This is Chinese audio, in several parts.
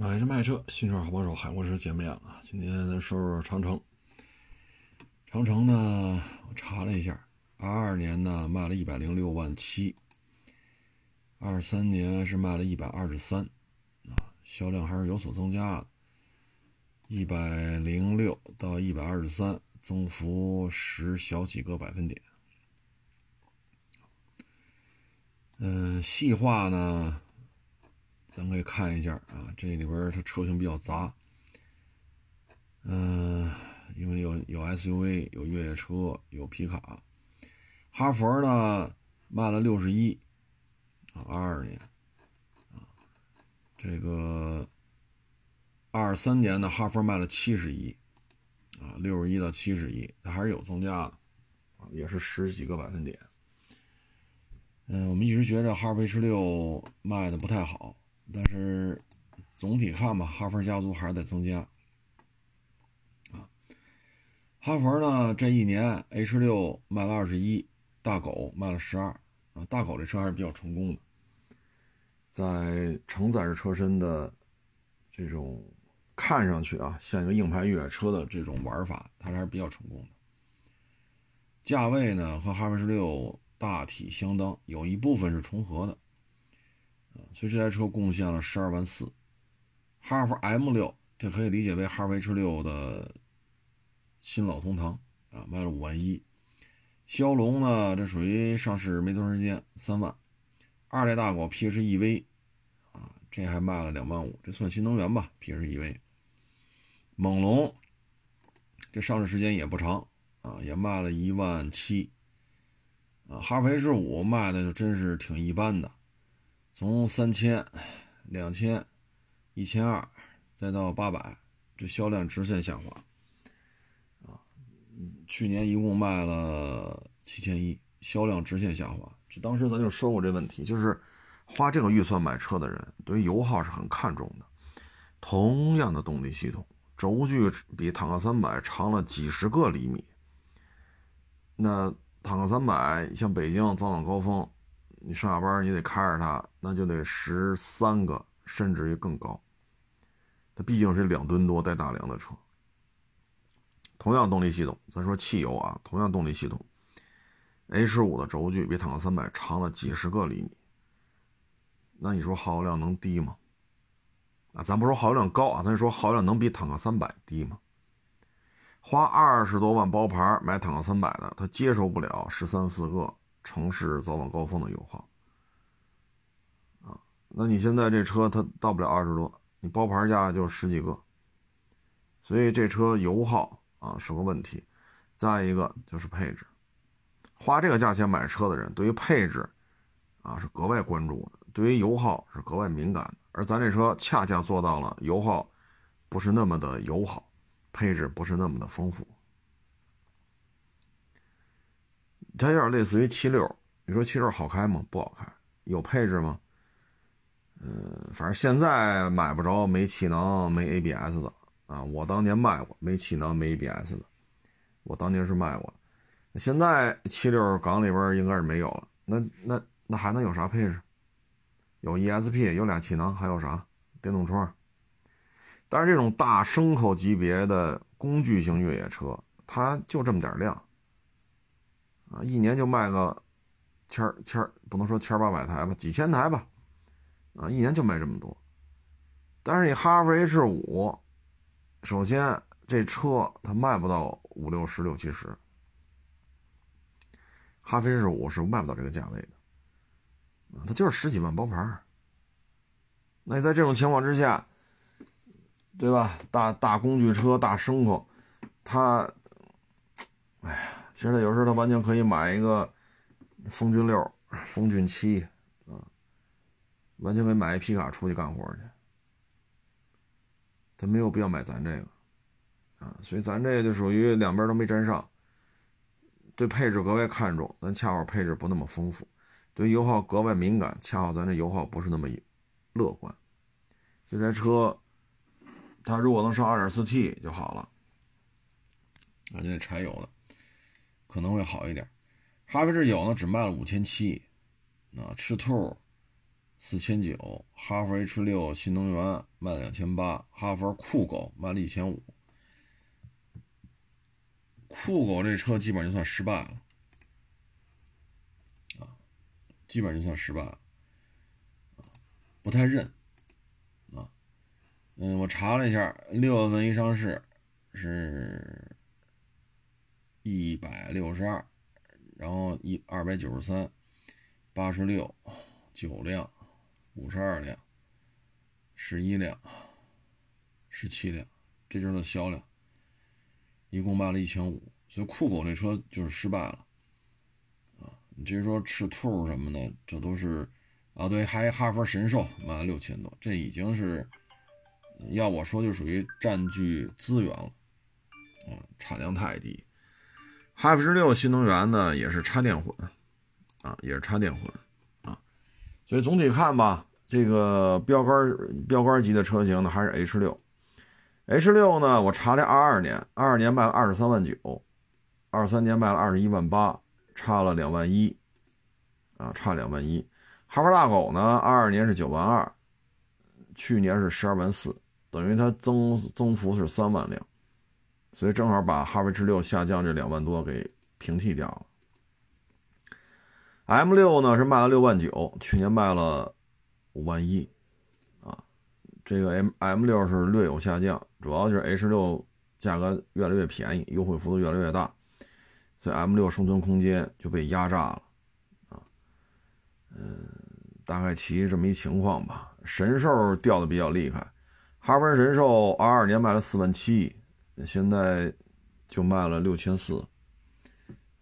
买车卖车，新车好帮手，海博士见面了。今天咱说说长城。长城呢，我查了一下，二二年呢卖了一百零六万七，二三年是卖了一百二十三，啊，销量还是有所增加的。一百零六到一百二十三，增幅十小几个百分点。嗯，细化呢？咱可以看一下啊，这里边它车型比较杂，嗯，因为有有 SUV，有越野车，有皮卡。哈佛呢卖了六十一，啊，二二年，啊，这个二三年的哈佛卖了七十一，啊，六十一到七十一，它还是有增加的，啊，也是十几个百分点。嗯，我们一直觉着哈弗 H 六卖的不太好。但是总体看吧，哈弗家族还是在增加啊。哈弗呢，这一年 H 六卖了二十一，大狗卖了十二啊。大狗这车还是比较成功的，在承载式车身的这种看上去啊，像一个硬派越野车的这种玩法，它还是比较成功的。价位呢和哈弗 H 六大体相当，有一部分是重合的。所以这台车贡献了十二万四，哈弗 M 六，这可以理解为哈弗 H 六的新老同堂啊，卖了五万一。骁龙呢，这属于上市没多长时间，三万。二代大狗 PHEV 啊，这还卖了两万五，这算新能源吧？PHEV。猛龙这上市时间也不长啊，也卖了一万七。啊，哈弗 H 五卖的就真是挺一般的。从三千、两千、一千二，再到八百，这销量直线下滑。啊，去年一共卖了七千一，销量直线下滑。这当时咱就说过这问题，就是花这个预算买车的人，对于油耗是很看重的。同样的动力系统，轴距比坦克三百长了几十个厘米。那坦克三百像北京早晚高峰。你上下班你得开着它，那就得十三个，甚至于更高。它毕竟是两吨多带大梁的车。同样动力系统，咱说汽油啊，同样动力系统，H 五的轴距比坦克三百长了几十个厘米。那你说耗油量能低吗？啊，咱不说耗油量高啊，咱说耗油量能比坦克三百低吗？花二十多万包牌买坦克三百的，他接受不了十三四个。城市早晚高峰的油耗啊，那你现在这车它到不了二十多，你包牌价就十几个，所以这车油耗啊是个问题。再一个就是配置，花这个价钱买车的人对于配置啊是格外关注的，对于油耗是格外敏感的。而咱这车恰恰做到了油耗不是那么的友好，配置不是那么的丰富。它有点类似于七六，你说七六好开吗？不好开，有配置吗？嗯，反正现在买不着没气囊、没 ABS 的啊。我当年卖过没气囊、没 ABS 的，我当年是卖过。现在七六港里边应该是没有了。那那那还能有啥配置？有 ESP，有俩气囊，还有啥？电动窗。但是这种大牲口级别的工具型越野车，它就这么点量。啊，一年就卖个千千不能说千八百台吧，几千台吧，啊，一年就卖这么多。但是你哈弗 H 五，首先这车它卖不到五六十、六七十，哈弗 H 五是卖不到这个价位的，啊，它就是十几万包牌。那你在这种情况之下，对吧？大大工具车、大牲口，它，哎呀。其实他有时候他完全可以买一个风骏六、风骏七啊，完全可以买一皮卡出去干活去。他没有必要买咱这个啊，所以咱这个就属于两边都没沾上，对配置格外看重，咱恰好配置不那么丰富；对油耗格外敏感，恰好咱这油耗不是那么乐观。这台车，它如果能上 2.4T 就好了，啊，那柴油的。可能会好一点。哈弗 H 九呢，只卖了五千七，啊，赤兔四千九；哈弗 H 六新能源卖了两千八；哈弗酷狗卖了一千五。酷狗这车基本就算失败了，啊，基本就算失败了，啊，不太认，啊，嗯，我查了一下，六月份一上市是一百六十二，然后一二百九十三，八十六，九辆，五十二辆，十一辆，十七辆，这就是销量。一共卖了一千五，所以酷狗这车就是失败了，啊，你至于说赤兔什么的，这都是，啊，对，还哈弗神兽卖了六千多，这已经是，要我说就属于占据资源了，啊，产量太低。哈弗十六新能源呢也是插电混，啊，也是插电混，啊，所以总体看吧，这个标杆标杆级的车型呢还是 H 六。H 六呢？我查了二二年，二二年卖了二十三万九，二三年卖了二十一万八，差了两万一，啊，差两万一。哈弗大狗呢？二二年是九万二，去年是十二万四，等于它增增幅是三万辆，所以正好把哈弗 H 六下降这两万多给平替掉了。M 六呢是卖了六万九，去年卖了五万一。啊这个 M M 六是略有下降，主要就是 H 六价格越来越便宜，优惠幅度越来越大，所以 M 六生存空间就被压榨了啊。嗯，大概其这么一情况吧。神兽掉的比较厉害，哈弗神兽二二年卖了四万七，现在就卖了六千四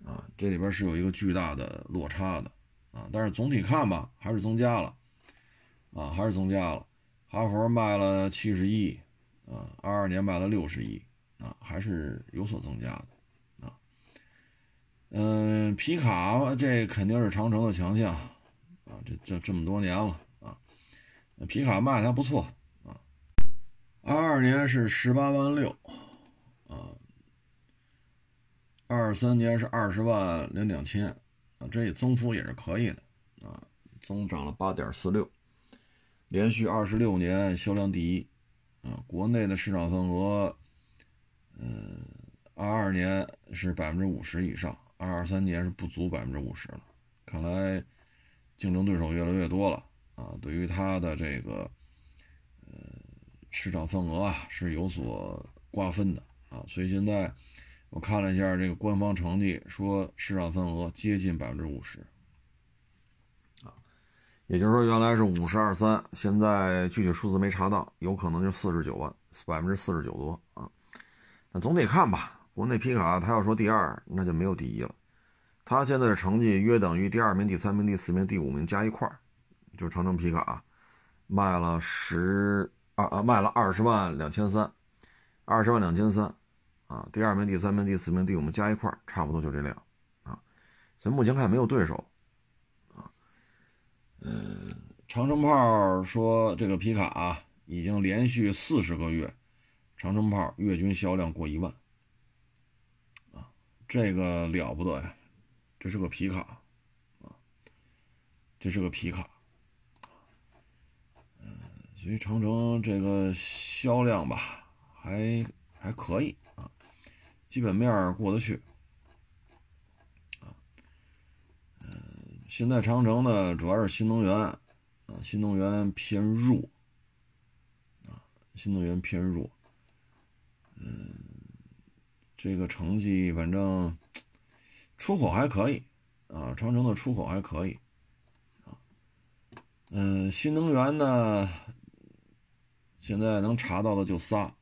啊，这里边是有一个巨大的落差的啊。但是总体看吧，还是增加了啊，还是增加了。哈弗卖了七十亿，啊，二二年卖了六十亿，啊，还是有所增加的，啊，嗯，皮卡这肯定是长城的强项，啊，这这这么多年了，啊，皮卡卖的还不错，啊，二二年是十八万六，二三年是二十万零两千，啊，这增幅也是可以的，啊，增长了八点四六。连续二十六年销量第一，啊，国内的市场份额，嗯，二二年是百分之五十以上，二二三年是不足百分之五十了。看来竞争对手越来越多了，啊，对于它的这个，呃，市场份额啊是有所瓜分的，啊，所以现在我看了一下这个官方成绩，说市场份额接近百分之五十。啊也就是说，原来是五十二三，现在具体数字没查到，有可能就四十九万，百分之四十九多啊。那总得看吧，国内皮卡他要说第二，那就没有第一了。他现在的成绩约等于第二名、第三名、第四名、第五名加一块儿，就长城皮卡卖了十二啊，卖了二十万两千三，二十万两千三啊。第二名、第三名、第四名、第五名加一块儿，差不多就这辆啊。所以目前看没有对手。啊嗯，长城炮说这个皮卡已经连续四十个月，长城炮月均销量过一万，啊，这个了不得呀！这是个皮卡，啊，这是个皮卡，嗯，所以长城这个销量吧，还还可以，基本面过得去。现在长城呢，主要是新能源，啊，新能源偏弱，啊，新能源偏弱，嗯，这个成绩反正出口还可以，啊，长城的出口还可以，嗯，新能源呢，现在能查到的就仨，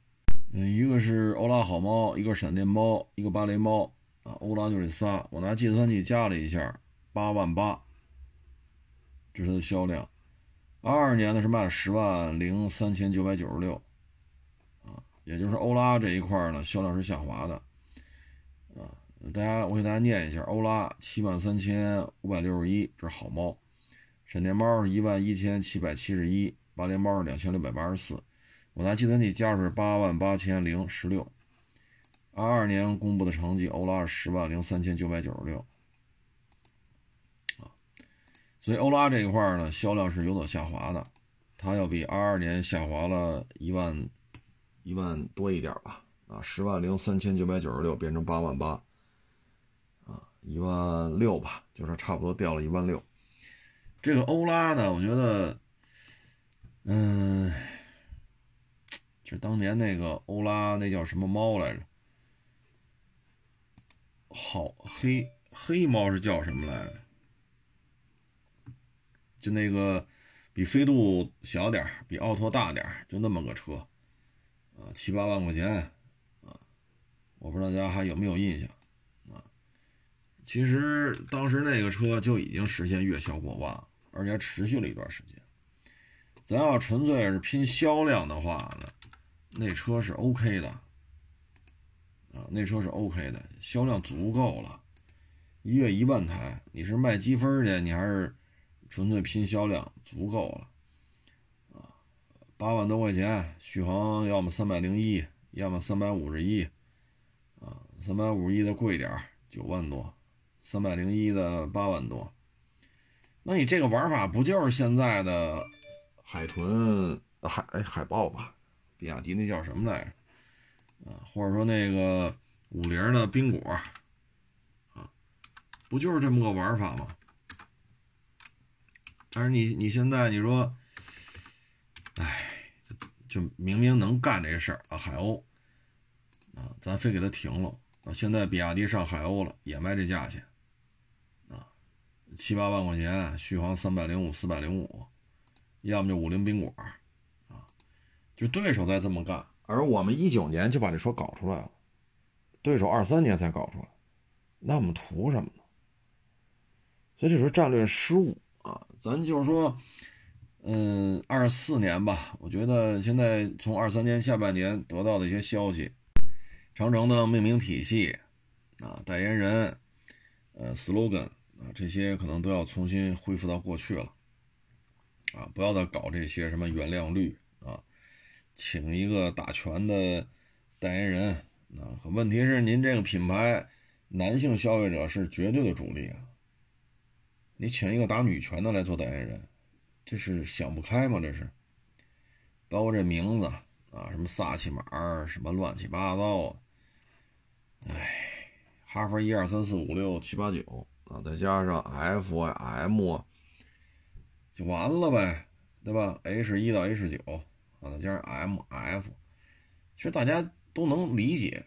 一个是欧拉好猫，一个闪电猫，一个芭蕾猫，啊，欧拉就这仨，我拿计算器加了一下。八万八，这是它的销量。二二年呢是卖了十万零三千九百九十六，啊，也就是欧拉这一块呢销量是下滑的，啊，大家我给大家念一下：欧拉七万三千五百六十一，这是好猫；闪电猫是一万一千七百七十一；八连猫是两千六百八十四。我拿计算器加是八万八千零十六。二二年公布的成绩，欧拉是十万零三千九百九十六。啊所以欧拉这一块呢，销量是有所下滑的，它要比二二年下滑了一万一万多一点吧，啊，十万零三千九百九十六变成八万八，啊，一万六吧，就是差不多掉了一万六。这个欧拉呢，我觉得，嗯，就当年那个欧拉那叫什么猫来着？好黑黑猫是叫什么来着？就那个比飞度小点比奥拓大点就那么个车，啊，七八万块钱，啊，我不知道大家还有没有印象，啊，其实当时那个车就已经实现月销过万。而且持续了一段时间。咱要纯粹是拼销量的话呢，那车是 OK 的，啊，那车是 OK 的，销量足够了，一月一万台。你是卖积分去，你还是纯粹拼销量，足够了，啊，八万多块钱，续航要么三百零一，要么三百五十一，啊，三百五十一的贵点九万多，三百零一的八万多。那你这个玩法不就是现在的海豚海海豹吧？比亚迪那叫什么来着？啊，或者说那个五菱的宾果啊，不就是这么个玩法吗？但是你你现在你说，哎，就明明能干这事儿啊，海鸥啊，咱非给它停了啊！现在比亚迪上海鸥了，也卖这价钱。啊七八万块钱，续航三百零五、四百零五，要么就五菱宾果，就对手在这么干，而我们一九年就把这车搞出来了，对手二三年才搞出来，那我们图什么呢？所以这是战略失误啊！咱就是说，嗯，二四年吧，我觉得现在从二三年下半年得到的一些消息，长城的命名体系啊，代言人，呃，slogan。啊，这些可能都要重新恢复到过去了，啊，不要再搞这些什么原谅率，请一个打拳的代言人，啊，问题是您这个品牌男性消费者是绝对的主力啊，你请一个打女拳的来做代言人，这是想不开吗？这是，包括这名字啊，什么萨琪玛，什么乱七八糟，哎，哈佛一二三四五六七八九。啊，再加上 F 啊 M，就完了呗，对吧？H 一到 H 九啊，再加上 M F，其实大家都能理解。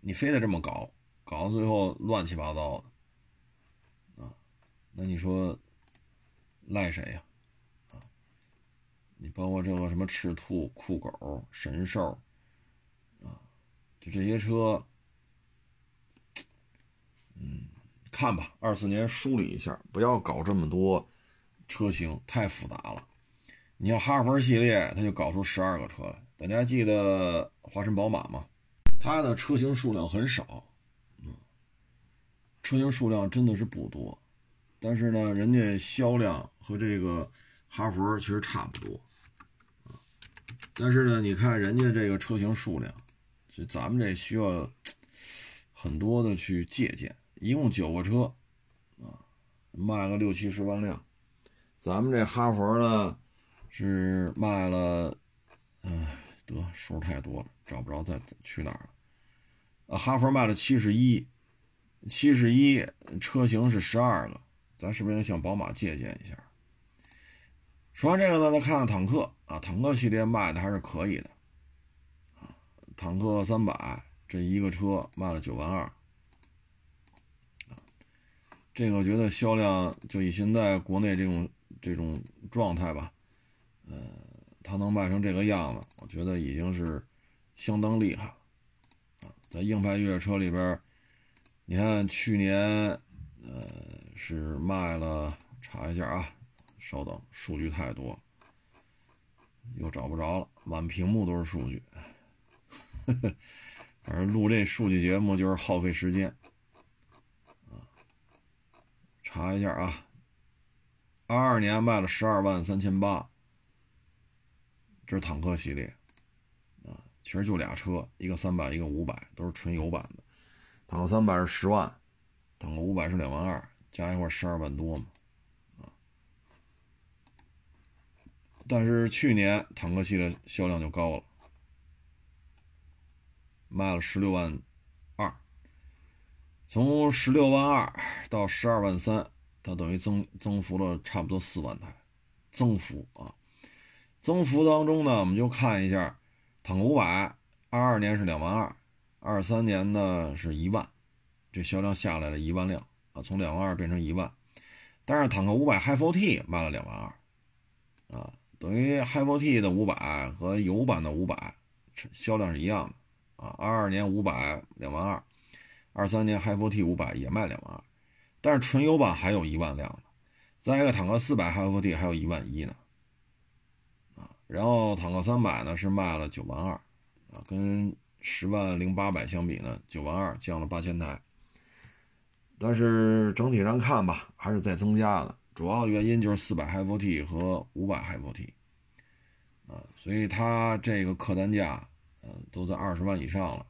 你非得这么搞，搞到最后乱七八糟的啊，那你说赖谁呀？啊，你包括这个什么赤兔、酷狗、神兽啊，就这些车，嗯。看吧，二四年梳理一下，不要搞这么多车型，太复杂了。你像哈弗系列，它就搞出十二个车来。大家记得华晨宝马吗？它的车型数量很少，嗯，车型数量真的是不多。但是呢，人家销量和这个哈弗其实差不多，但是呢，你看人家这个车型数量，就咱们这需要很多的去借鉴。一共九个车，啊，卖了六七十万辆。咱们这哈佛呢，是卖了，哎，得数太多了，找不着在去哪儿了。啊，哈佛卖了七十一，七十一车型是十二个，咱是不是应该向宝马借鉴一下？说完这个呢，再看看坦克啊，坦克系列卖的还是可以的，啊，坦克三百这一个车卖了九万二。这个我觉得销量就以现在国内这种这种状态吧，呃，它能卖成这个样子，我觉得已经是相当厉害了啊！在硬派越野车里边，你看去年呃是卖了，查一下啊，稍等，数据太多，又找不着了，满屏幕都是数据，呵 呵反正录这数据节目就是耗费时间啊。查一下啊，二二年卖了十二万三千八，这是坦克系列啊其实就俩车一个三百一个五百都是纯油版的。坦克三百是十万坦克五百是两万二加一块十二万多嘛啊。但是去年坦克系列销量就高了卖了十六万二。从十六万二到十二万三它等于增增幅了差不多四万台增幅啊增幅当中呢，我们就看一下，坦克五百二二年是两万二，二三年呢是一万，这销量下来了一万辆啊，从两万二变成一万，但是坦克五百 Hi4T 卖了两万二，啊。等于 Hi4T 的五百和油版的五百销量是一样的啊。二二年五百两万二，二三年 Hi4T 五百也卖两万二，但是纯油版还有一万辆呢。再一个坦克四百 Hi4T 还有一万一呢，然后坦克三百呢是卖了九万二，啊，跟十万零八百相比呢，九万二降了八千台，但是整体上看吧，还是在增加的。主要原因就是四百 Hi4T 和五百 Hi4T，啊，所以它这个客单价，呃，都在二十万以上了，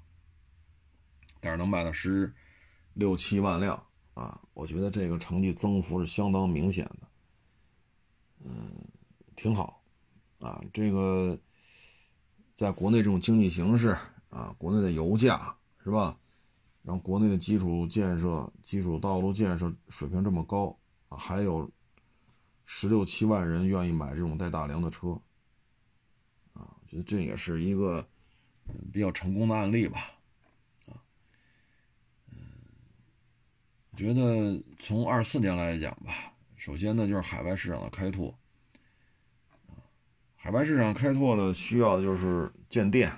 但是能卖到十六七万辆啊，我觉得这个成绩增幅是相当明显的，嗯，挺好，啊，这个在国内这种经济形势啊，国内的油价是吧，然后国内的基础建设、基础道路建设水平这么高啊，还有。十六七万人愿意买这种带大梁的车，啊，我觉得这也是一个比较成功的案例吧，啊，嗯，觉得从二四年来讲吧，首先呢就是海外市场的开拓，海外市场开拓呢需要的就是建店，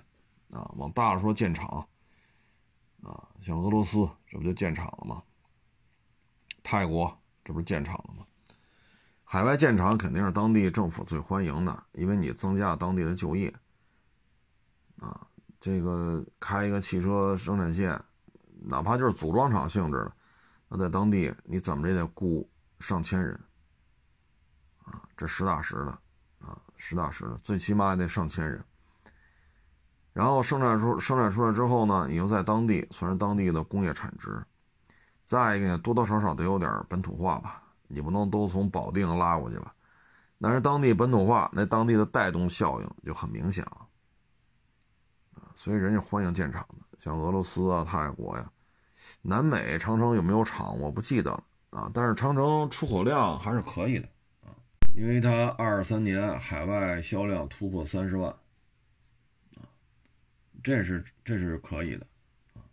啊，往大了说建厂，啊，像俄罗斯这不就建厂了吗？泰国这不是建厂了吗？海外建厂肯定是当地政府最欢迎的，因为你增加了当地的就业。啊，这个开一个汽车生产线，哪怕就是组装厂性质的，那在当地你怎么着也得雇上千人。啊，这实打实的，实打实的，最起码也得上千人。然后生产出生产出来之后呢，你又在当地算是当地的工业产值。再一个呢，多多少少得有点本土化吧。你不能都从保定拉过去吧？但是当地本土化，那当地的带动效应就很明显了所以人家欢迎建厂的，像俄罗斯啊、泰国呀、南美，长城有没有厂我不记得了啊。但是长城出口量还是可以的，因为它二三年海外销量突破三十万啊，这是这是可以的。啊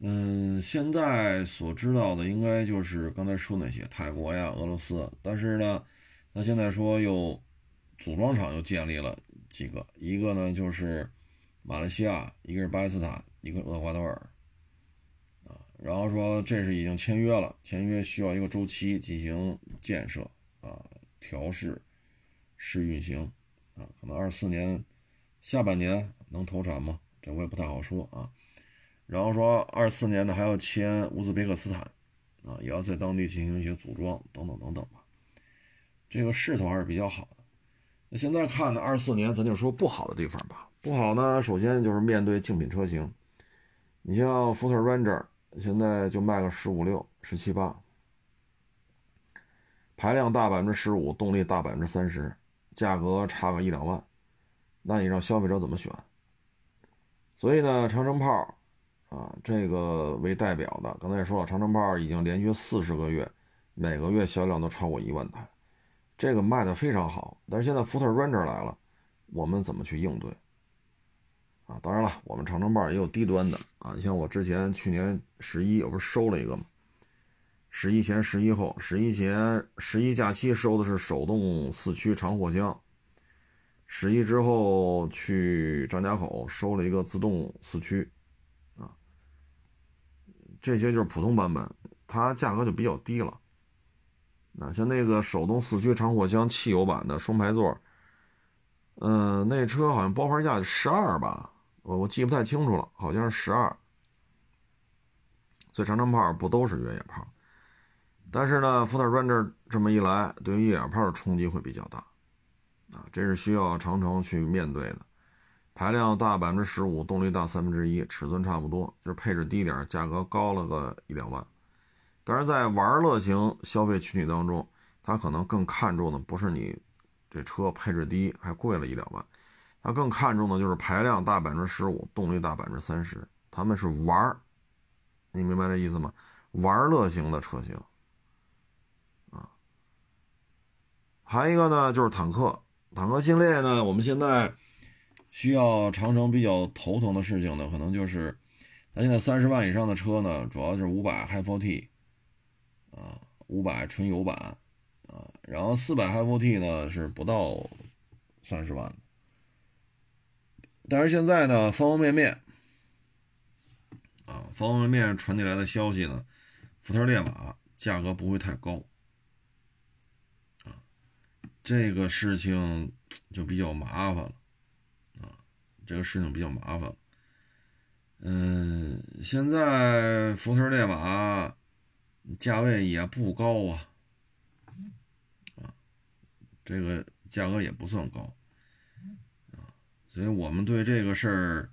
嗯，现在所知道的应该就是刚才说那些泰国呀、俄罗斯，但是呢，他现在说又组装厂又建立了几个，一个呢就是马来西亚，一个是巴基斯坦，一个厄瓜多尔，啊，然后说这是已经签约了，签约需要一个周期进行建设啊、调试、试运行啊，可能二四年下半年能投产吗？这我也不太好说啊。然后说，二四年呢还要签乌兹别克斯坦，啊，也要在当地进行一些组装等等等等吧。这个势头还是比较好的。那现在看呢，二四年咱就说不好的地方吧。不好呢，首先就是面对竞品车型，你像福特 Ranger 现在就卖个十五六、十七八，排量大百分之十五，动力大百分之三十，价格差个一两万，那你让消费者怎么选？所以呢，长城炮。啊，这个为代表的，刚才也说了，长城炮已经连续四十个月，每个月销量都超过一万台，这个卖的非常好。但是现在福特 Ranger 来了，我们怎么去应对？啊，当然了，我们长城炮也有低端的啊，你像我之前去年十一，我不是收了一个吗？十一前、十一后，十一前十一假期收的是手动四驱长货箱，十一之后去张家口收了一个自动四驱。啊这些就是普通版本，它价格就比较低了。那像那个手动四驱长货箱汽油版的双排座，嗯，那车好像包牌价十二吧，我我记不太清楚了，好像是十二。所以长城炮不都是越野炮，但是呢，福特 Ranger 这么一来，对于越野炮的冲击会比较大，啊，这是需要长城去面对的。排量大百分之十五，动力大三分之一，尺寸差不多，就是配置低点，价格高了个一两万。但是在玩乐型消费群体当中，他可能更看重的不是你这车配置低，还贵了一两万。他更看重的就是排量大百分之十五，动力大百分之三十。他们是玩儿，你明白这意思吗？玩乐型的车型啊。还一个呢，就是坦克，坦克系列呢，我们现在需要长城比较头疼的事情呢，可能就是咱现在三十万以上的车呢，主要是五百 Hi4T 啊，五百纯油版啊，然后四百 Hi4T 呢是不到三十万。但是现在呢，方方面面，啊，方方面面传递来的消息呢，福特烈马价格不会太高，这个事情就比较麻烦了，啊，这个事情比较麻烦。嗯，现在福特烈马价位也不高啊，啊，这个价格也不算高。所以我们对这个事儿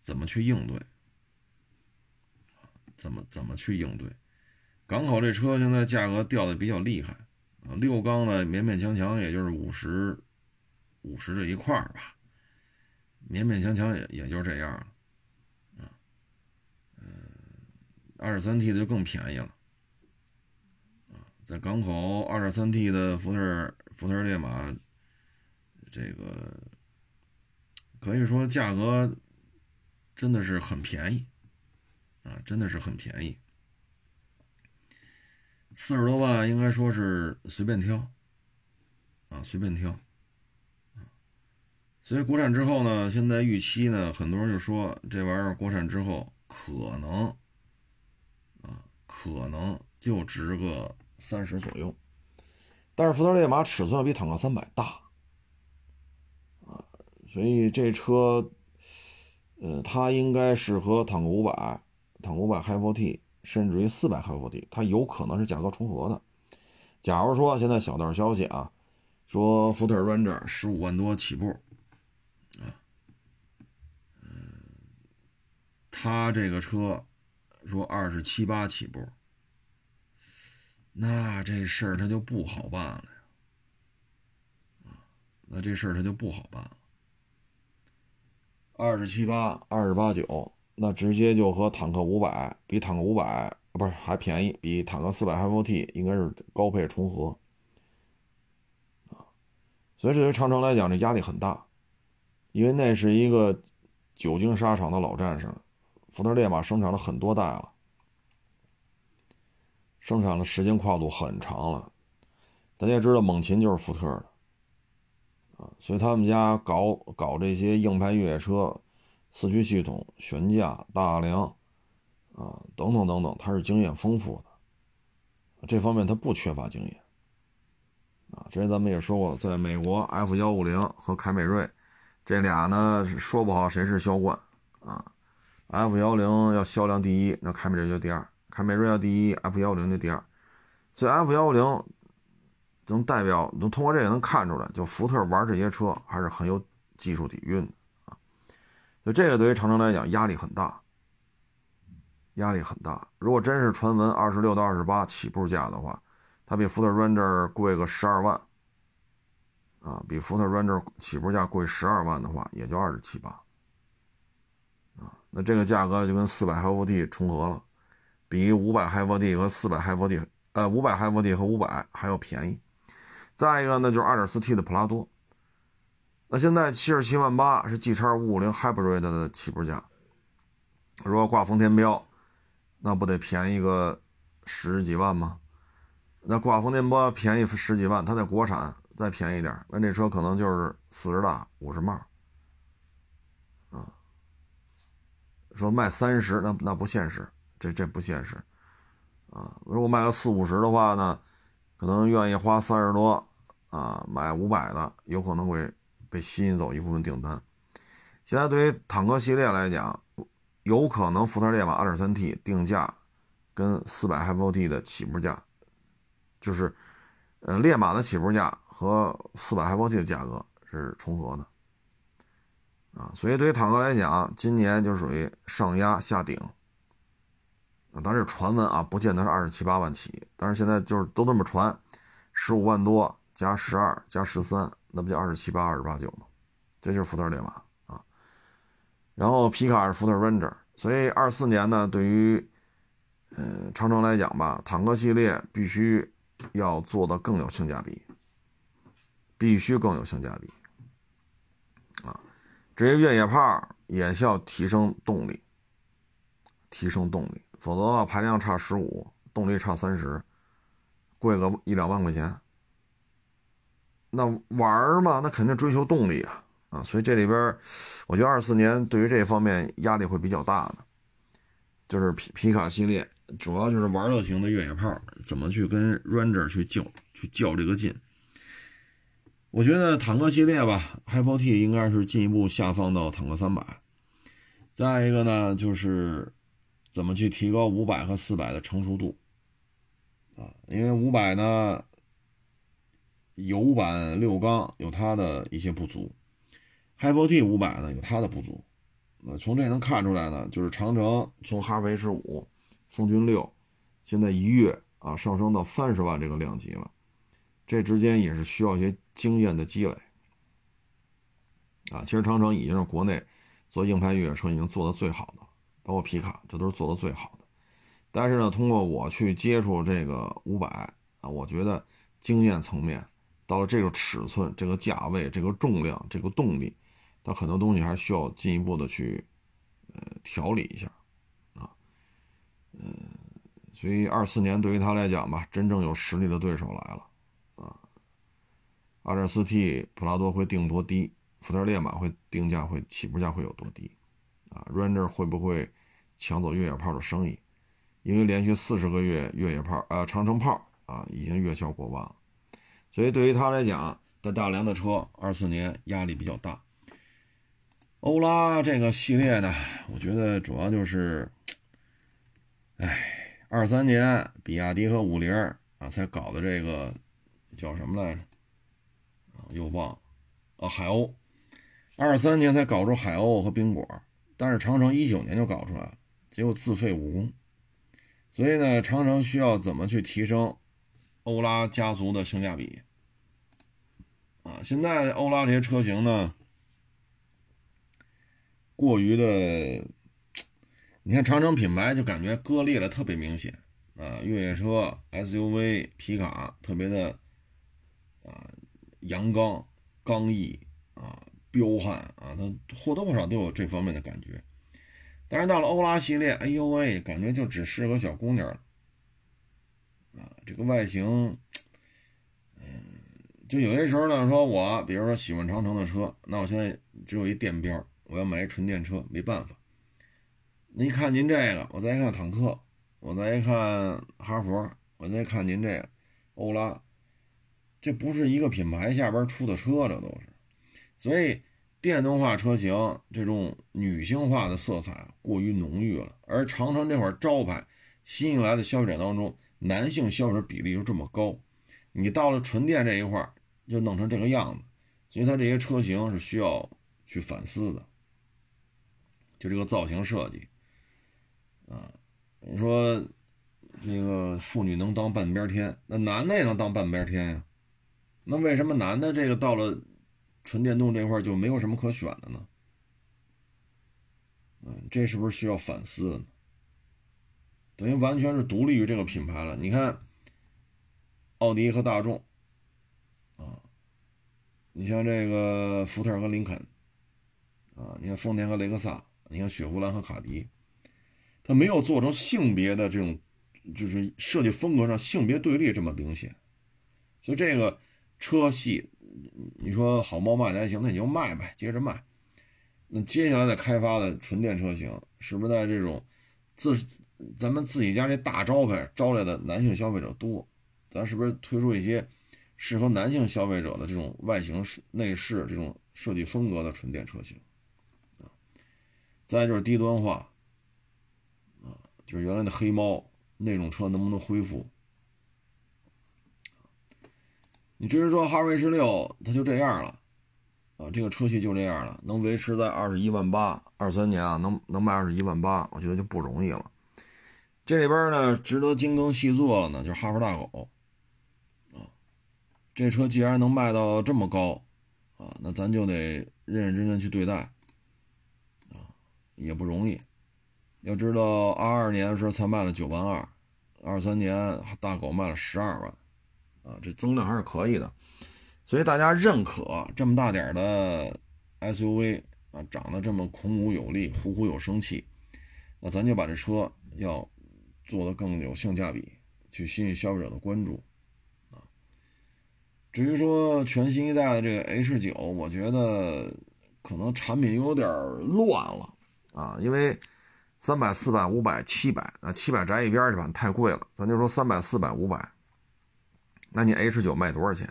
怎么去应对？怎么怎么去应对？港口这车现在价格掉的比较厉害，啊六缸的勉勉强强也就是五十五十这一块儿吧，勉勉强强也也就这样了啊。嗯，二点三 T 的就更便宜了啊，在港口二点三 T 的福特福特烈马这个。可以说价格真的是很便宜啊，真的是很便宜，四十多万应该说是随便挑啊，随便挑所以国产之后呢，现在预期呢，很多人就说这玩意儿国产之后可能啊，可能就值个三十左右，但是福特烈马尺寸比坦克三百大。啊所以这车，呃，它应该适合坦克五百、坦克五百 Hi4T，甚至于四百 Hi4T，它有可能是价格重合的。假如说现在小道消息啊，说福特 Ranger 十五万多起步，啊，嗯，他这个车说二十七八起步，那这事儿他就不好办了呀，啊，那这事儿他就不好办了。二十七八，二十八九，那直接就和坦克五百比坦克五百不是还便宜，比坦克四百 Hi4T 应该是高配重合啊，所以对于长城来讲，这压力很大，因为那是一个久经沙场的老战士，福特烈马生产了很多代了，生产的时间跨度很长了，大家知道猛禽就是福特的。所以他们家搞搞这些硬派越野车，四驱系统、悬架、大梁，啊，等等等等，他是经验丰富的，这方面他不缺乏经验。啊，之前咱们也说过，在美国 F 幺五零和凯美瑞，这俩呢说不好谁是销冠啊，F 幺零要销量第一，那凯美瑞就第二；凯美瑞要第一，F 幺五零就第二。所以 F 幺五零。能代表能通过这个能看出来，就福特玩这些车还是很有技术底蕴的就这个对于长城来讲压力很大，压力很大。如果真是传闻二十六到二十八起步价的话，它比福特 Ranger 贵个十二万啊，比福特 Ranger 起步价贵十二万的话，也就二十七八啊。那这个价格就跟四百 Hi4T 重合了，比五百 Hi4T 和四百 Hi4T 呃五百 Hi4T 和五百还要便宜。再一个呢，就是 2.4T 的普拉多，那现在七十七万八是 G 叉五五零 Hybrid 的起步价，如果挂丰田标，那不得便宜个十几万吗？那挂丰田标便宜十几万，它在国产再便宜点，那这车可能就是四十大五十帽，啊，说卖三十，那那不现实，这这不现实，啊，如果卖个四五十的话呢？可能愿意花三十多啊买五百的，有可能会被吸引走一部分订单。现在对于坦克系列来讲，有可能福特烈马 2.3T 定价跟400 Hi4T 的起步价，就是呃烈马的起步价和400 Hi4T 的价格是重合的啊。所以对于坦克来讲，今年就属于上压下顶。当然是传闻啊，不见得是二十七八万起，但是现在就是都这么传，十五万多加十二加十三，那不就二十七八、二十八九吗？这就是福特烈马啊。然后皮卡是福特 Ranger，所以二四年呢，对于嗯长城来讲吧，坦克系列必须要做的更有性价比，必须更有性价比啊。至于越野炮也需要提升动力，提升动力，否则的话排量差十五，动力差三十，贵个一两万块钱。那玩嘛，那肯定追求动力啊啊！所以这里边，我觉得二四年对于这方面压力会比较大的，就是皮皮卡系列，主要就是玩乐型的越野炮怎么去跟 Ranger 去较，去较这个劲。我觉得坦克系列吧，Hi4T 应该是进一步下放到坦克三百。再一个呢，就是怎么去提高五百和四百的成熟度啊？因为五百呢。油版六缸有它的一些不足，Hi4T 五百呢有它的不足，那从这能看出来呢，就是长城从哈弗 H 五、风骏六，现在一跃啊上升到三十万这个量级了，这之间也是需要一些经验的积累啊。其实长城已经是国内做硬派越野车已经做的最好的，包括皮卡，这都是做的最好的。但是呢，通过我去接触这个五百啊，我觉得经验层面。到了这个尺寸、这个价位、这个重量、这个动力，它很多东西还需要进一步的去呃调理一下啊，嗯，所以二四年对于他来讲吧，真正有实力的对手来了啊。二点四 T 普拉多会定多低？福特烈马会定价会起步价会有多低？啊，Ranger 会不会抢走越野炮的生意？因为连续四十个月越野炮啊长城炮啊已经月销过万了。所以对于他来讲，在大梁的车，二四年压力比较大。欧拉这个系列呢，我觉得主要就是，哎，二三年比亚迪和五菱啊才搞的这个叫什么来着？又忘啊，海鸥。二三年才搞出海鸥和宾果，但是长城一九年就搞出来了，结果自废武功。所以呢，长城需要怎么去提升？欧拉家族的性价比啊，现在欧拉这些车型呢，过于的，你看长城品牌就感觉割裂的特别明显啊，越野车、SUV、皮卡特别的啊阳刚、刚毅啊、彪悍啊，它或多或少都有这方面的感觉。但是到了欧拉系列，哎呦喂，感觉就只适合小姑娘了。啊，这个外形，嗯，就有些时候呢，说我比如说喜欢长城的车，那我现在只有一电标，我要买一纯电车，没办法。那一看您这个，我再一看坦克，我再一看哈佛，我再看您这个欧拉，这不是一个品牌下边出的车，这都是。所以电动化车型这种女性化的色彩过于浓郁了，而长城这块招牌吸引来的消费者当中。男性消费者比例又这么高，你到了纯电这一块就弄成这个样子，所以它这些车型是需要去反思的。就这个造型设计，啊，你说这个妇女能当半边天，那男的也能当半边天呀？那为什么男的这个到了纯电动这块就没有什么可选的呢？嗯，这是不是需要反思的呢？等于完全是独立于这个品牌了。你看，奥迪和大众，啊，你像这个福特和林肯，啊，你看丰田和雷克萨，你看雪佛兰和卡迪，它没有做成性别的这种，就是设计风格上性别对立这么明显。所以这个车系，你说好猫卖的还行，那你就卖呗，接着卖。那接下来再开发的纯电车型，是不是在这种自？咱们自己家这大招牌招来的男性消费者多，咱是不是推出一些适合男性消费者的这种外形、内饰这种设计风格的纯电车型啊？再就是低端化啊，就是原来的黑猫那种车能不能恢复？你至于说哈弗 H 六，它就这样了啊，这个车系就这样了，能维持在二十一万八，二三年啊，能能卖二十一万八，我觉得就不容易了。这里边呢，值得精耕细作了呢，就是哈弗大狗，啊，这车既然能卖到这么高，啊，那咱就得认认真真去对待，啊，也不容易。要知道，二二年的时候才卖了九万二，二三年大狗卖了十二万，啊，这增量还是可以的。所以大家认可这么大点的 SUV 啊，长得这么孔武有力、虎虎有生气，那咱就把这车要做得更有性价比，去吸引消费者的关注啊。至于说全新一代的这个 H 九，我觉得可能产品有点乱了啊，因为三百、四百、五百、七百，啊，七百摘一边去吧，太贵了。咱就说三百、四百、五百，那你 H 九卖多少钱？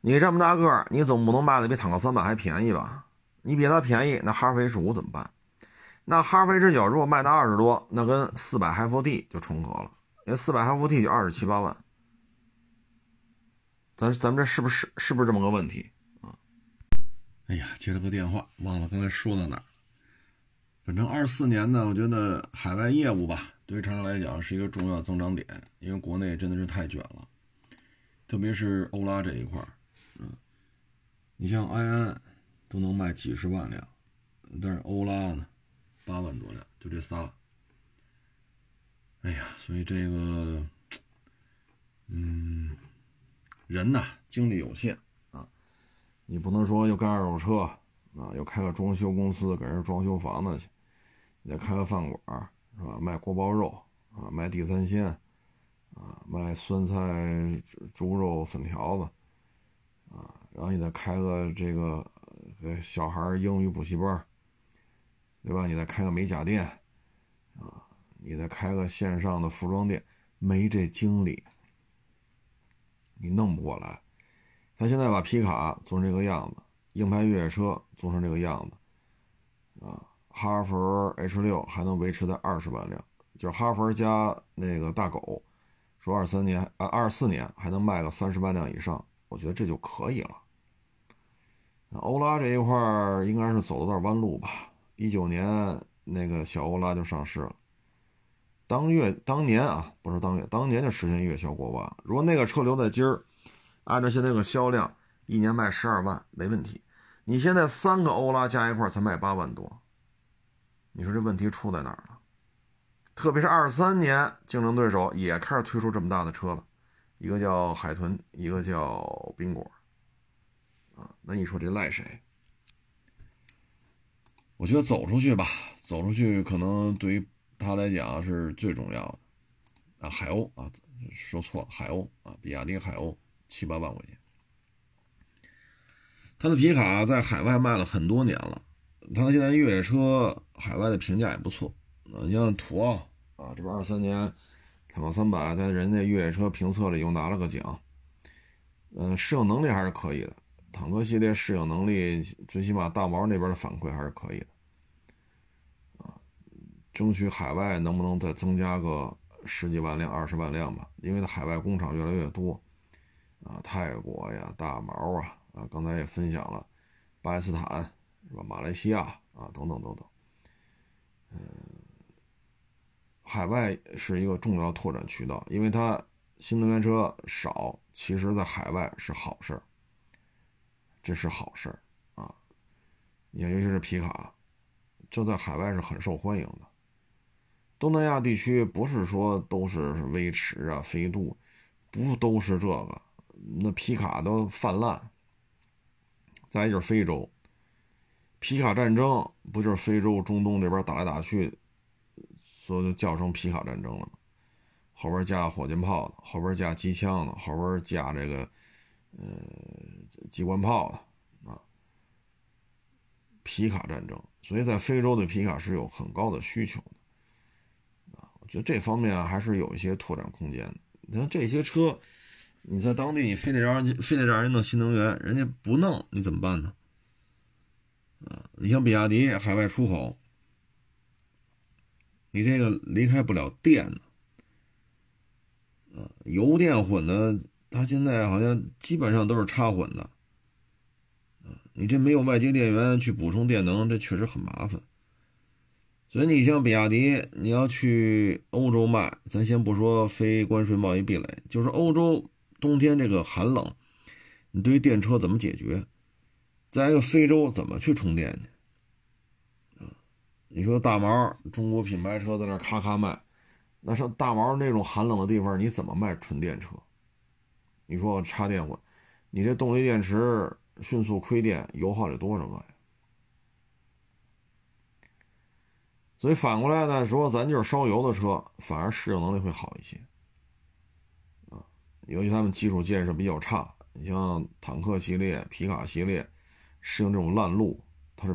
你这么大个你总不能卖的比坦克三百还便宜吧？你比它便宜，那哈弗 H 五怎么办？那哈弗 H 九如果卖到二十多，那跟四百 HFT 就重合了，因为四百 HFT 就二十七八万。咱咱们这是不是是不是这么个问题啊？哎呀，接了个电话，忘了刚才说到哪儿。反正二四年呢，我觉得海外业务吧，对于长城来讲是一个重要增长点，因为国内真的是太卷了，特别是欧拉这一块儿，你像埃安都能卖几十万辆，但是欧拉呢，八万多辆，就这仨。哎呀，所以这个，嗯。人呐，精力有限啊，你不能说又干二手车啊，又开个装修公司给人装修房子去，你再开个饭馆是吧？卖锅包肉啊，卖地三鲜啊，卖酸菜猪肉粉条子啊，然后你再开个这个给小孩英语补习班，对吧？你再开个美甲店啊，你再开个线上的服装店，没这精力。你弄不过来，他现在把皮卡做成这个样子，硬派越野车做成这个样子，啊，哈弗 H 六还能维持在二十万辆，就是哈弗加那个大狗，说二三年啊二四年还能卖个三十万辆以上，我觉得这就可以了。欧拉这一块应该是走了段弯路吧？一九年那个小欧拉就上市了。当月当年啊，不是当月，当年就实现月销过万。如果那个车留在今儿，按照现在这个销量，一年卖十二万没问题。你现在三个欧拉加一块才卖八万多，你说这问题出在哪儿了？特别是二三年，竞争对手也开始推出这么大的车了，一个叫海豚，一个叫宾果，啊，那你说这赖谁？我觉得走出去吧，走出去可能对于。他来讲是最重要的啊，海鸥啊，说错了，海鸥啊，比亚迪海鸥七八万块钱。他的皮卡在海外卖了很多年了，他现在越野车海外的评价也不错啊。你像途奥啊，这不二三年坦克三百在人家越野车评测里又拿了个奖，嗯，适应能力还是可以的。坦克系列适应能力，最起码大毛那边的反馈还是可以的。啊争取海外能不能再增加个十几万辆、二十万辆吧？因为它海外工厂越来越多，啊，泰国呀、大毛啊，啊，刚才也分享了，巴基斯坦是吧？马来西亚啊，等等等等，嗯，海外是一个重要拓展渠道，因为它新能源车少，其实在海外是好事儿，这是好事儿啊，也尤其是皮卡，这在海外是很受欢迎的。东南亚地区不是说都是威驰啊、飞度，不都是这个，那皮卡都泛滥。再就是非洲，皮卡战争不就是非洲、中东这边打来打去，所以就叫成皮卡战争了？后边加火箭炮的，后边加机枪的，后边加这个呃机关炮的啊，皮卡战争。所以在非洲对皮卡是有很高的需求的。我觉得这方面，还是有一些拓展空间的。你看这些车，你在当地你非得让人非得让人弄新能源，人家不弄，你怎么办呢？啊，你像比亚迪海外出口，你这个离开不了电呢。啊，油电混的，它现在好像基本上都是插混的。啊，你这没有外接电源去补充电能，这确实很麻烦。所以你像比亚迪，你要去欧洲卖，咱先不说非关税贸易壁垒，就是欧洲冬天这个寒冷，你对于电车怎么解决？再一个，非洲怎么去充电去？你说大毛中国品牌车在那咔咔卖，那上大毛那种寒冷的地方，你怎么卖纯电车？你说插电混，你这动力电池迅速亏电，油耗得多少个呀？所以反过来呢，说咱就是烧油的车，反而适应能力会好一些。啊，尤其他们基础建设比较差，你像坦克系列、皮卡系列。适应这种烂路，它是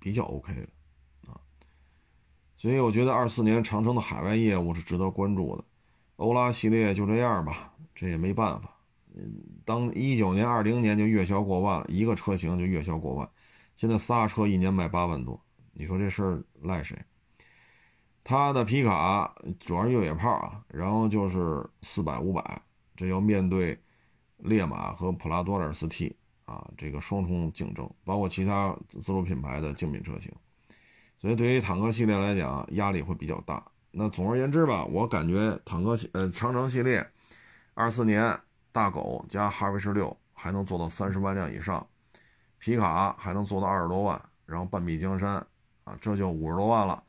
比较 OK 的，所以我觉得二四年长城的海外业务是值得关注的。欧拉系列就这样吧，这也没办法。嗯，当一九年、二零年就月销过万了，一个车型就月销过万，现在仨车一年卖八万多，你说这事儿赖谁？他的皮卡主要是越野炮啊，然后就是四百、五百，这要面对烈马和普拉多 2.4T。啊，这个双重竞争，包括其他自主品牌的竞品车型，所以对于坦克系列来讲，压力会比较大。那总而言之吧，我感觉坦克系呃长城系列，二四年大狗加哈弗 H 六还能做到三十万辆以上，皮卡还能做到二十多万，然后半壁江山啊，这就五十多万了。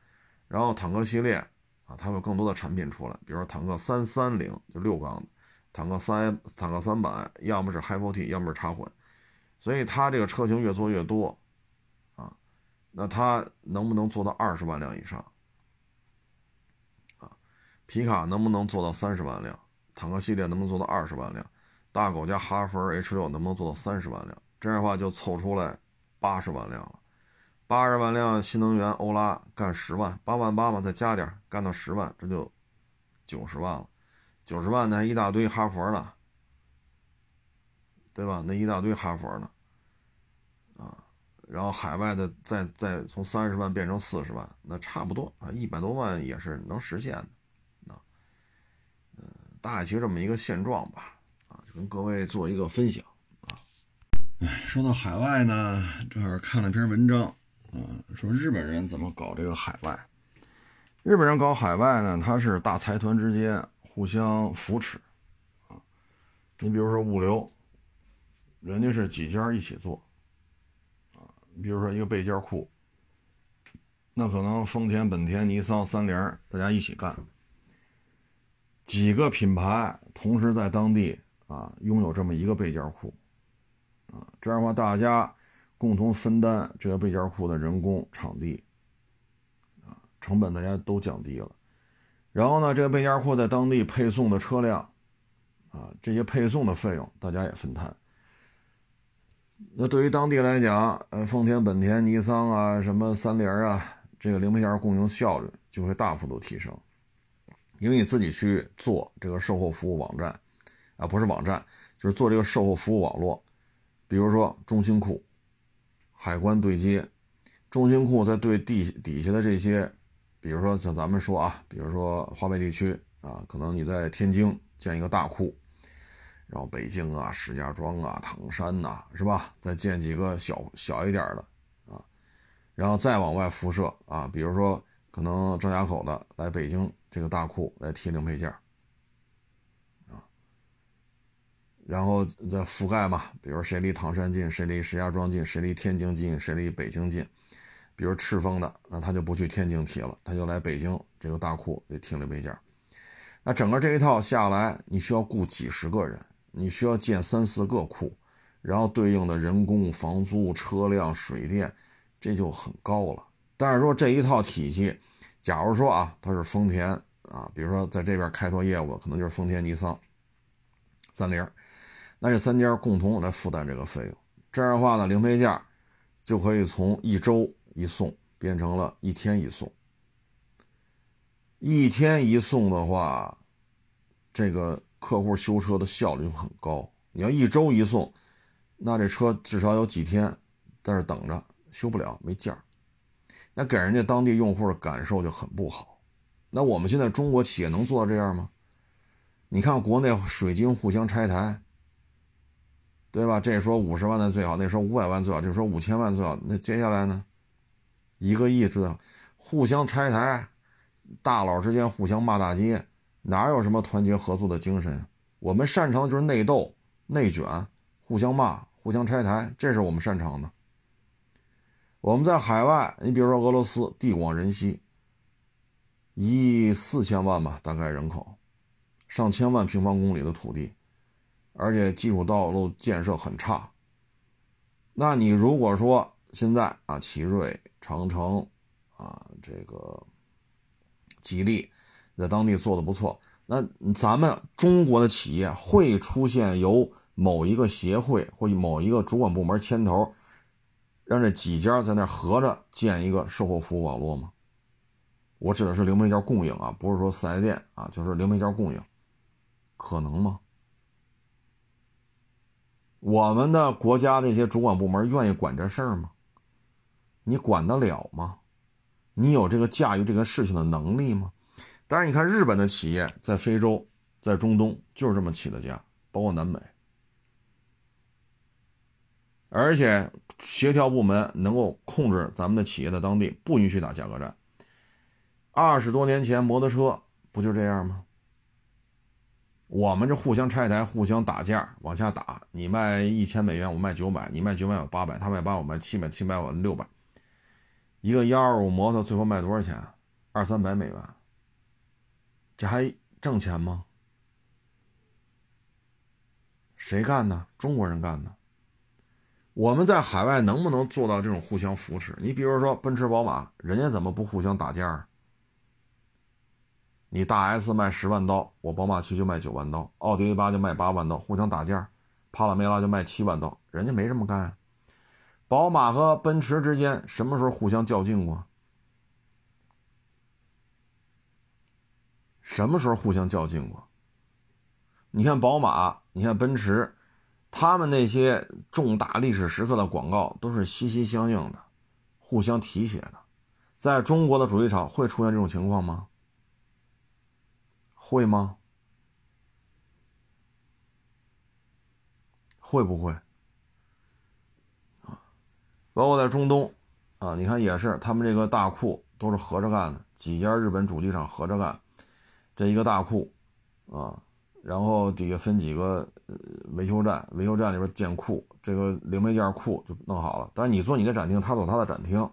然后坦克系列啊，它有更多的产品出来，比如说坦克三三零就六缸的，坦克三坦克三百，要么是 HiFi，要么是插混。所以它这个车型越做越多，那它能不能做到二十万辆以上？啊，皮卡能不能做到三十万辆？坦克系列能不能做到二十万辆？大狗加哈弗 H 六能不能做到三十万辆？这样的话就凑出来八十万辆了。八十万辆新能源欧拉干十万，八万八嘛，再加点干到十万，这就九十万了。九十万呢，一大堆哈佛呢。对吧？那一大堆哈佛呢，然后海外的再再从三十万变成四十万，那差不多啊，一百多万也是能实现的，啊，嗯，大概其这么一个现状吧，啊，就跟各位做一个分享啊。哎，说到海外呢，正好看了篇文章，啊，说日本人怎么搞这个海外。日本人搞海外呢，他是大财团之间互相扶持，啊，你比如说物流。人家是几家一起做，比如说一个备件库，那可能丰田、本田、尼桑、三菱大家一起干，几个品牌同时在当地啊拥有这么一个备件库，啊，这样的话大家共同分担这个备件库的人工、场地，啊，成本大家都降低了，然后呢，这个备件库在当地配送的车辆，啊，这些配送的费用大家也分摊。那对于当地来讲，呃，丰田、本田、尼桑啊，什么三菱啊，这个零配件供应效率就会大幅度提升，因为你自己去做这个售后服务网站，啊，不是网站，就是做这个售后服务网络，比如说中心库、海关对接，中心库在对地底下的这些，比如说像咱们说啊，比如说华北地区啊，可能你在天津建一个大库。然后北京啊、石家庄啊、唐山呐，是吧？再建几个小小一点的啊，然后再往外辐射啊，比如说可能张家口的来北京这个大库来贴零配件啊，然后再覆盖嘛，比如谁离唐山近，谁离石家庄近，谁离天津近，谁离北京近，比如赤峰的，那他就不去天津贴了，他就来北京这个大库给贴零配件那整个这一套下来，你需要雇几十个人。你需要建三四个库，然后对应的人工、房租、车辆、水电，这就很高了。但是说这一套体系，假如说啊，它是丰田啊，比如说在这边开拓业务，可能就是丰田、尼桑、三菱，那这三家共同来负担这个费用。这样的话呢，零配件就可以从一周一送变成了一天一送。一天一送的话，这个。客户修车的效率就很高。你要一周一送，那这车至少有几天在这等着修不了，没件儿。那给人家当地用户的感受就很不好。那我们现在中国企业能做到这样吗？你看国内水晶互相拆台，对吧？这说五十万的最好，那说五百万最好，这说五千万最好。那接下来呢？一个亿知道，互相拆台，大佬之间互相骂大街。哪有什么团结合作的精神？我们擅长的就是内斗、内卷，互。相骂、互相拆台，这是我们擅长的。我们在海外，你比如说俄罗斯，地广人稀，一亿四千万吧，大概人口，上千万平方公里的土地，而且基础道路建设很差。那你如果说现在啊，奇瑞、长城啊，这个吉利在当地做的不错。那咱们中国的企业会出现由某一个协会或某一个主管部门牵头，让这几家在那合着建一个售后服务网络吗？我指的是零配件供应啊，不是说四 S 店啊，就是零配件供应，可能吗？我们的国家这些主管部门愿意管这事儿吗？你管得了吗？你有这个驾驭这个事情的能力吗？但是你看，日本的企业在非洲、在中东就是这么起的家，包括南美，而且协调部门能够控制咱们的企业在当地，不允许打价格战。二十多年前，摩托车不就这样吗？我们这互相拆台、互相打架，往下打。你卖一千美元，我卖九百；你卖九百，我八百；他卖八，我卖七百；七百我六百。一个幺二五摩托最后卖多少钱？二三百美元。这还挣钱吗？谁干的？中国人干的。我们在海外能不能做到这种互相扶持？你比如说奔驰、宝马，人家怎么不互相打架？你大 S 卖十万刀，我宝马七就卖九万刀，奥迪 A 八就卖八万刀，互相打架。帕拉梅拉就卖七万刀，人家没这么干。宝马和奔驰之间什么时候互相较劲过？什么时候互相较劲过？你看宝马，你看奔驰，他们那些重大历史时刻的广告都是息息相应的，互相提携的。在中国的主机厂会出现这种情况吗？会吗？会不会？啊，包括在中东，啊，你看也是，他们这个大库都是合着干的，几家日本主机厂合着干。这一个大库，啊，然后底下分几个维修站，维修站里边建库，这个零配件库就弄好了。但是你做你的展厅，他做他的展厅，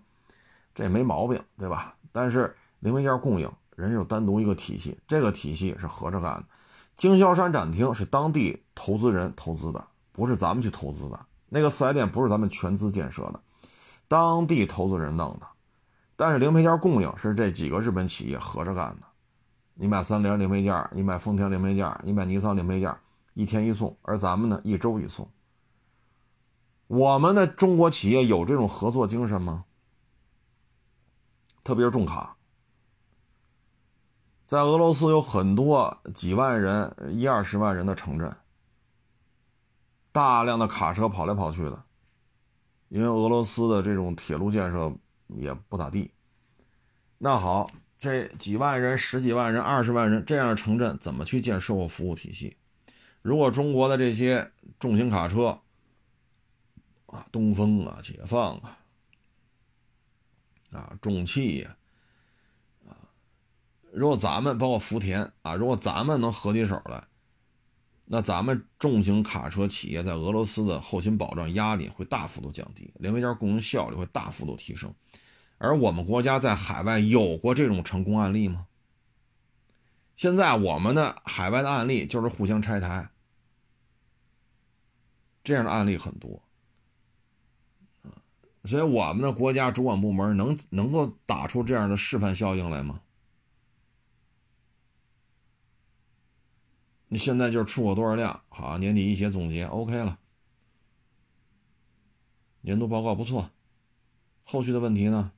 这也没毛病，对吧？但是零配件供应，人家有单独一个体系，这个体系是合着干的。经销商展厅是当地投资人投资的，不是咱们去投资的。那个四 S 店不是咱们全资建设的，当地投资人弄的。但是零配件供应是这几个日本企业合着干的。你买三菱零配件，你买丰田零配件，你买尼桑零配件，一天一送，而咱们呢，一周一送。我们的中国企业有这种合作精神吗？特别是重卡，在俄罗斯有很多几万人、一二十万人的城镇，大量的卡车跑来跑去的，因为俄罗斯的这种铁路建设也不咋地。那好。这几万人、十几万人、二十万人这样的城镇怎么去建售后服务体系？如果中国的这些重型卡车啊，东风啊、解放啊、啊重汽呀，啊，如果咱们包括福田啊，如果咱们能合起手来，那咱们重型卡车企业在俄罗斯的后勤保障压力会大幅度降低，零配件供应效率会大幅度提升。而我们国家在海外有过这种成功案例吗？现在我们的海外的案例就是互相拆台，这样的案例很多，所以我们的国家主管部门能能够打出这样的示范效应来吗？你现在就是出口多少辆，好，年底一写总结，OK 了，年度报告不错，后续的问题呢？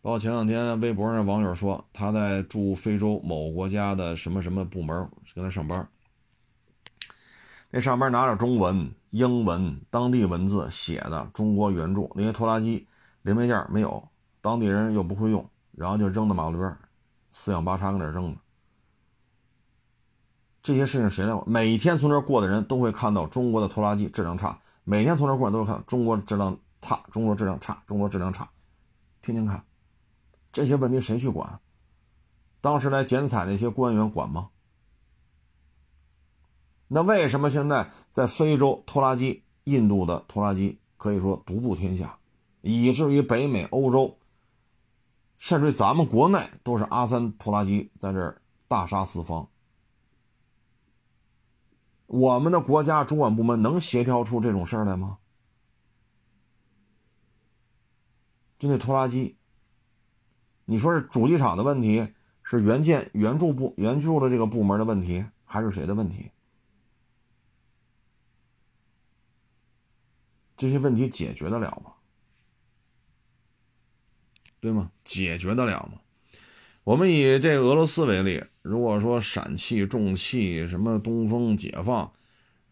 包括前两天微博上网友说，他在驻非洲某国家的什么什么部门跟他上班，那上边拿着中文、英文、当地文字写的中国援助那些拖拉机零配件没有，当地人又不会用，然后就扔到马路边，四仰八叉跟那扔着。这些事情谁来？每天从这过的人都会看到中国的拖拉机质量差，每天从这过都会看中国质量差，中国质量差，中国质量差，天天看。这些问题谁去管？当时来剪彩那些官员管吗？那为什么现在在非洲拖拉机、印度的拖拉机可以说独步天下，以至于北美、欧洲，甚至咱们国内都是阿三拖拉机在这儿大杀四方？我们的国家主管部门能协调出这种事儿来吗？就那拖拉机，你说是主机厂的问题，是原件原著部原著的这个部门的问题，还是谁的问题？这些问题解决得了吗？对吗？解决得了吗？我们以这俄罗斯为例，如果说陕汽、重汽、什么东风、解放，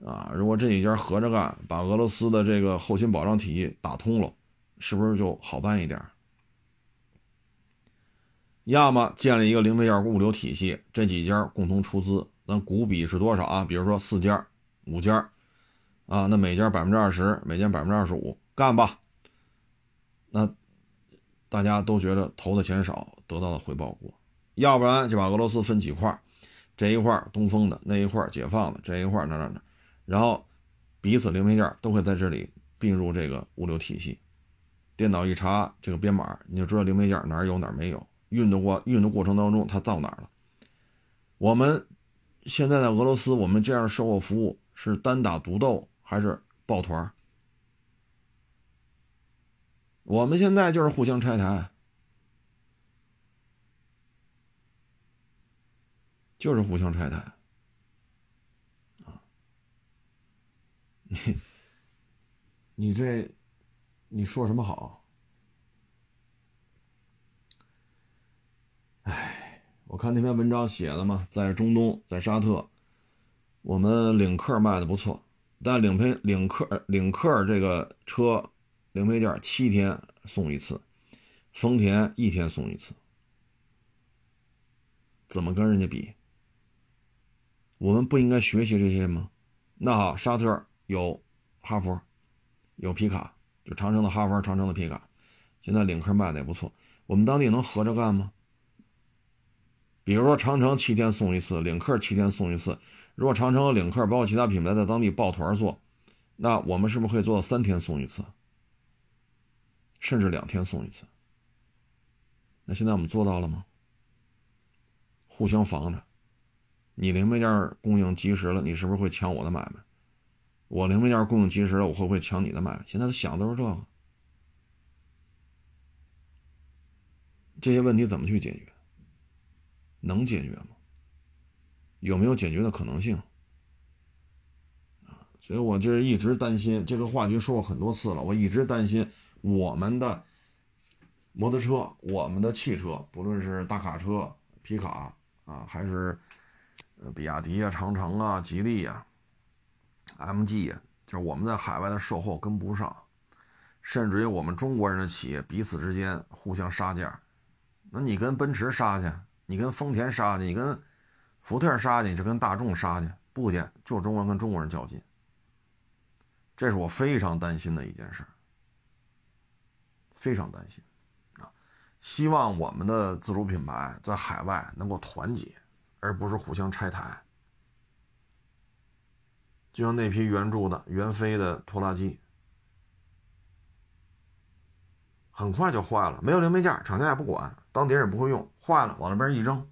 啊，如果这几家合着干，把俄罗斯的这个后勤保障体系打通了，是不是就好办一点？要么建立一个零配件物流体系，这几家共同出资，那股比是多少啊？比如说四家、五家，啊，那每家百分之二十，每家百分之二十五，干吧。那。大家都觉得投的钱少，得到的回报多，要不然就把俄罗斯分几块，这一块东风的，那一块解放的，这一块哪哪哪，然后彼此零配件都会在这里并入这个物流体系，电脑一查这个编码，你就知道零配件哪有哪没有，运的过运的过程当中它到哪儿了。我们现在在俄罗斯，我们这样售后服务是单打独斗还是抱团？我们现在就是互相拆台，就是互相拆台，啊，你你这你说什么好？哎，我看那篇文章写的嘛，在中东，在沙特，我们领克卖的不错，但领配领克领克这个车。零配件七天送一次，丰田一天送一次，怎么跟人家比？我们不应该学习这些吗？那好，沙特有哈弗，有皮卡，就长城的哈弗，长城的皮卡，现在领克卖的也不错。我们当地能合着干吗？比如说长城七天送一次，领克七天送一次。如果长城和领克包括其他品牌在当地抱团做，那我们是不是可以做到三天送一次？甚至两天送一次，那现在我们做到了吗？互相防着，你零配件供应及时了，你是不是会抢我的买卖？我零配件供应及时了，我会不会抢你的买卖？现在想的都是这个，这些问题怎么去解决？能解决吗？有没有解决的可能性？所以我就是一直担心这个话题说过很多次了，我一直担心。我们的摩托车，我们的汽车，不论是大卡车、皮卡啊，还是比亚迪啊、长城啊、吉利啊、MG 啊，就是我们在海外的售后跟不上，甚至于我们中国人的企业彼此之间互相杀价。那你跟奔驰杀去，你跟丰田杀去，你跟福特杀去，你就跟大众杀去，不去，就中国人跟中国人较劲。这是我非常担心的一件事。非常担心，啊，希望我们的自主品牌在海外能够团结，而不是互相拆台。就像那批原铸的、原飞的拖拉机，很快就坏了，没有零配件，厂家也不管，当地人也不会用，坏了往那边一扔，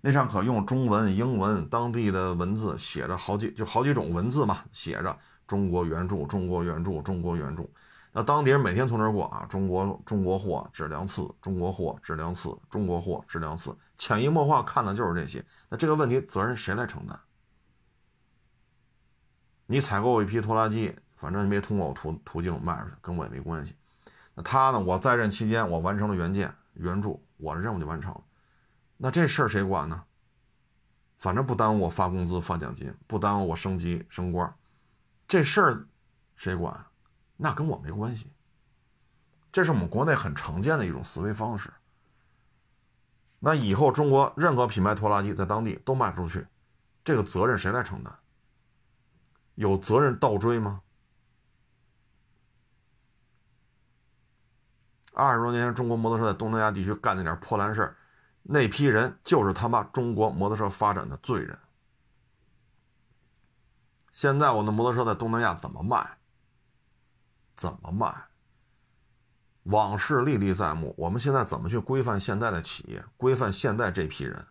那上可用中文、英文、当地的文字写着好几，就好几种文字嘛，写着“中国援助，中国援助，中国援助”。那当地人每天从这过啊，中国中国货质量次，中国货质量次，中国货质量次，潜移默化看的就是这些。那这个问题责任谁来承担？你采购一批拖拉机，反正你没通过我途途径卖出去，跟我也没关系。那他呢？我在任期间，我完成了原件原著，我的任务就完成了。那这事儿谁管呢？反正不耽误我发工资发奖金，不耽误我升级升官，这事儿谁管？那跟我没关系，这是我们国内很常见的一种思维方式。那以后中国任何品牌拖拉机在当地都卖不出去，这个责任谁来承担？有责任倒追吗？二十多年前中国摩托车在东南亚地区干那点破烂事，那批人就是他妈中国摩托车发展的罪人。现在我的摩托车在东南亚怎么卖？怎么卖？往事历历在目。我们现在怎么去规范现在的企业，规范现在这批人？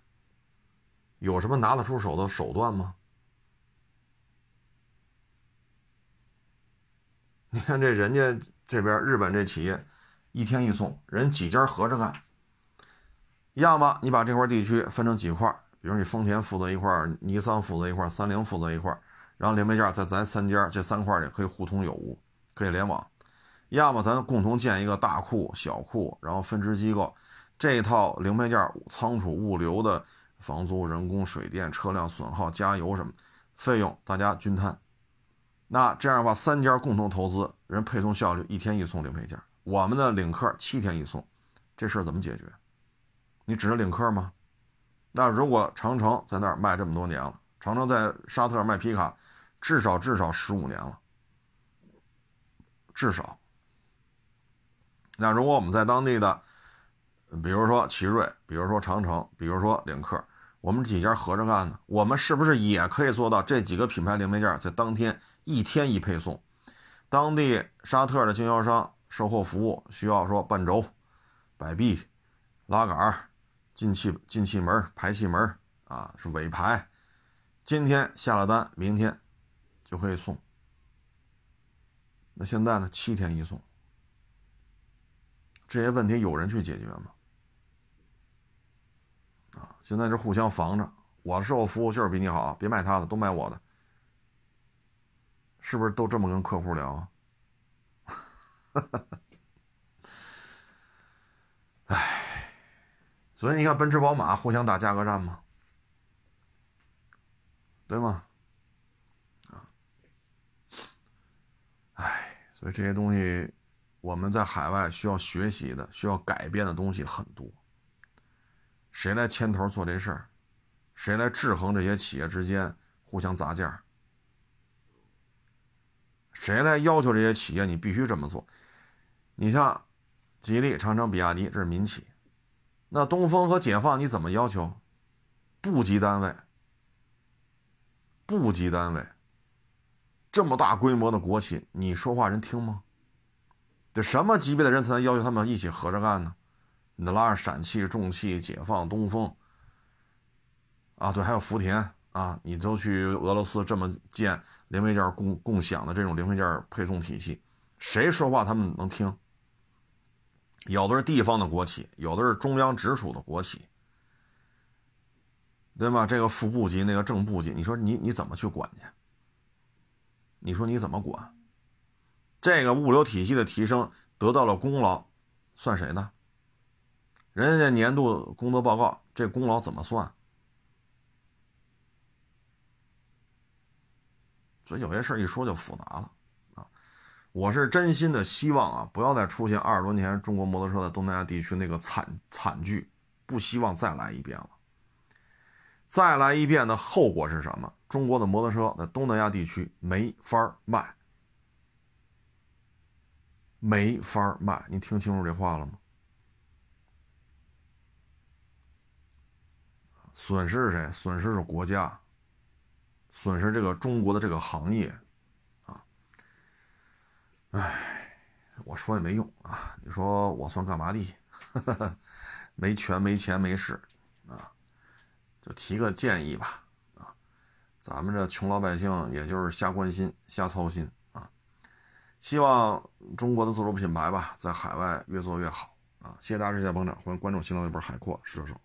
有什么拿得出手的手段吗？你看这人家这边日本这企业，一天一送，人几家合着干。要么你把这块地区分成几块，比如你丰田负责一块，尼桑负责一块，三菱负责一块，然后零配件在咱三家这三块里可以互通有无，可以联网。要么咱共同建一个大库、小库，然后分支机构，这一套零配件仓储物流的房租、人工、水电、车辆损耗、加油什么费用，大家均摊。那这样的话，三家共同投资，人配送效率一天一送零配件，我们的领克七天一送，这事儿怎么解决？你指着领克吗？那如果长城在那儿卖这么多年了，长城在沙特卖皮卡，至少至少十五年了，至少。那如果我们在当地的，比如说奇瑞，比如说长城，比如说领克。我们几家合着干呢？我们是不是也可以做到这几个品牌零配件在当天一天一配送？当地沙特的经销商售后服务需要说半轴、摆臂、拉杆、进气进气门、排气门啊，是尾排。今天下了单，明天就可以送。那现在呢？七天一送，这些问题有人去解决吗？啊，现在是互相防着，我的售后服务就是比你好，别卖他的，都买我的，是不是都这么跟客户聊啊？哈哈哎，所以你看，奔驰、宝马互相打价格战吗？对吗？啊，哎，所以这些东西，我们在海外需要学习的、需要改变的东西很多。谁来牵头做这事儿？谁来制衡这些企业之间互相砸价？谁来要求这些企业你必须这么做？你像吉利、长城、比亚迪，这是民企。那东风和解放你怎么要求？部级单位，部级单位，这么大规模的国企，你说话人听吗？这什么级别的人才能要求他们一起合着干呢？你得拉上陕汽、重汽、解放、东风，啊，对，还有福田啊，你都去俄罗斯这么建零配件共共享的这种零配件配送体系，谁说话他们能听？有的是地方的国企，有的是中央直属的国企，对吗？这个副部级，那个正部级，你说你你怎么去管去？你说你怎么管？这个物流体系的提升得到了功劳，算谁的？人家年度工作报告，这功劳怎么算？所以有些事一说就复杂了！我是真心的希望啊，不要再出现二十多年中国摩托车在东南亚地区那个惨惨剧，不希望再来一遍了。再来一遍的后果是什么？中国的摩托车在东南亚地区没法卖，没法卖。你听清楚这话了吗？损失是谁？损失是国家，损失这个中国的这个行业，哎，我说也没用啊！你说我算干嘛的？没权没钱没势，啊，就提个建议吧，啊，咱们这穷老百姓也就是瞎关心、瞎操心啊！希望中国的自主品牌吧，在海外越做越好啊！谢谢大家，谢谢捧场，欢迎关注新浪微博海阔试车手。